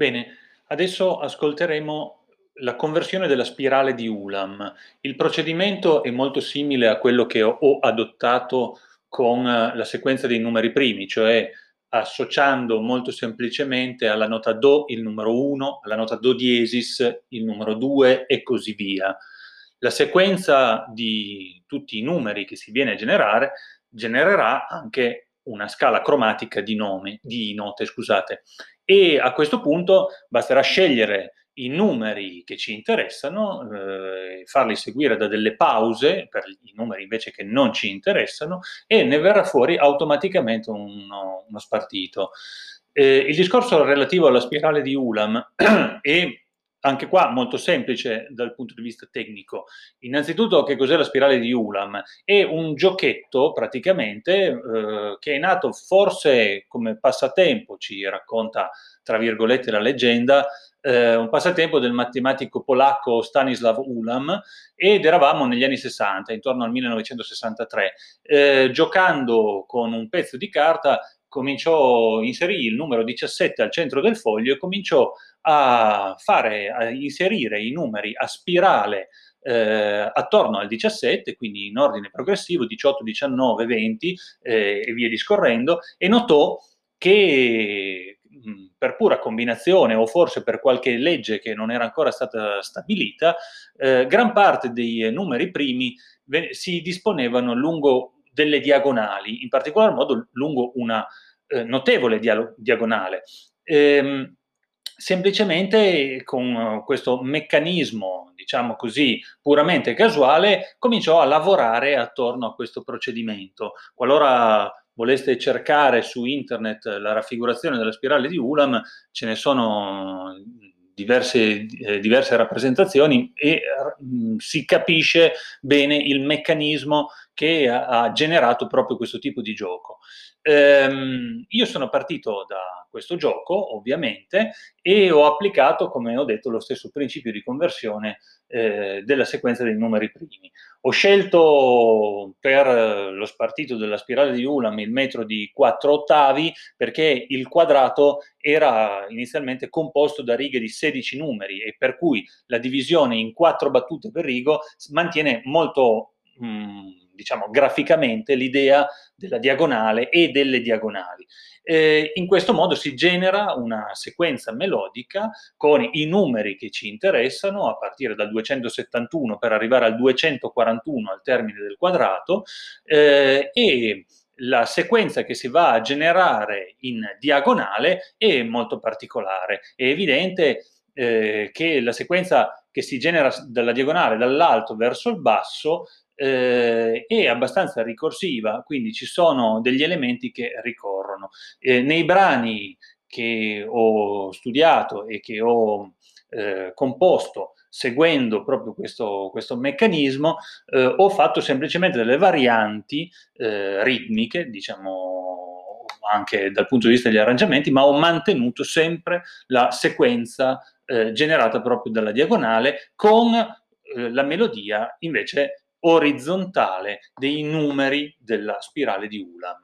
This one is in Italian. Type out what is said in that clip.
Bene, adesso ascolteremo la conversione della spirale di Ulam. Il procedimento è molto simile a quello che ho, adottato con eh, la sequenza dei numeri primi, cioè associando molto semplicemente alla nota Do il numero 1, alla nota Do diesis il numero 2 e così via. La sequenza di tutti i numeri che si viene a generare genererà anche una scala cromatica di, nome, di note, scusate, e a questo punto basterà scegliere i numeri che ci interessano, eh, farli seguire da delle pause per i numeri invece che non ci interessano e ne verrà fuori automaticamente uno, uno spartito. Eh, il discorso relativo alla spirale di Ulam è anche qua molto semplice dal punto di vista tecnico. Innanzitutto, che cos'è la spirale di Ulam? È un giochetto praticamente eh, che è nato forse come passatempo, ci racconta tra virgolette la leggenda, eh, un passatempo del matematico polacco Stanislav Ulam ed eravamo negli anni 60, intorno al 1963. Eh, giocando con un pezzo di carta cominciò, inserì il numero 17 al centro del foglio e cominciò a, fare, a inserire i numeri a spirale eh, attorno al 17, quindi in ordine progressivo, 18, 19, 20 eh, e via discorrendo, e notò che per pura combinazione o forse per qualche legge che non era ancora stata stabilita, eh, gran parte dei numeri primi si disponevano lungo delle diagonali, in particolar modo lungo una eh, notevole dia- diagonale. Ehm, semplicemente con questo meccanismo, diciamo così, puramente casuale, cominciò a lavorare attorno a questo procedimento. Qualora voleste cercare su internet la raffigurazione della spirale di Ulam, ce ne sono diverse, eh, diverse rappresentazioni e mh, si capisce bene il meccanismo che ha, ha generato proprio questo tipo di gioco. Ehm, io sono partito da questo gioco, ovviamente, e ho applicato, come ho detto, lo stesso principio di conversione eh, della sequenza dei numeri primi. Ho scelto per lo spartito della spirale di Ulam il metro di 4 ottavi perché il quadrato era inizialmente composto da righe di 16 numeri e per cui la divisione in 4 battute per rigo mantiene molto mh, mm, diciamo graficamente l'idea della diagonale e delle diagonali. Eh, in questo modo si genera una sequenza melodica con i numeri che ci interessano, a partire dal 271 per arrivare al 241 al termine del quadrato, eh, e la sequenza che si va a generare in diagonale è molto particolare. È evidente eh, che la sequenza che si genera dalla diagonale dall'alto verso il basso eh, è abbastanza ricorsiva, quindi ci sono degli elementi che ricorrono. Eh, nei brani che ho studiato e che ho eh, composto seguendo proprio questo, questo meccanismo, eh, ho fatto semplicemente delle varianti eh, ritmiche, diciamo anche dal punto di vista degli arrangiamenti, ma ho mantenuto sempre la sequenza eh, generata proprio dalla diagonale con la melodia invece orizzontale dei numeri della spirale di Ulam.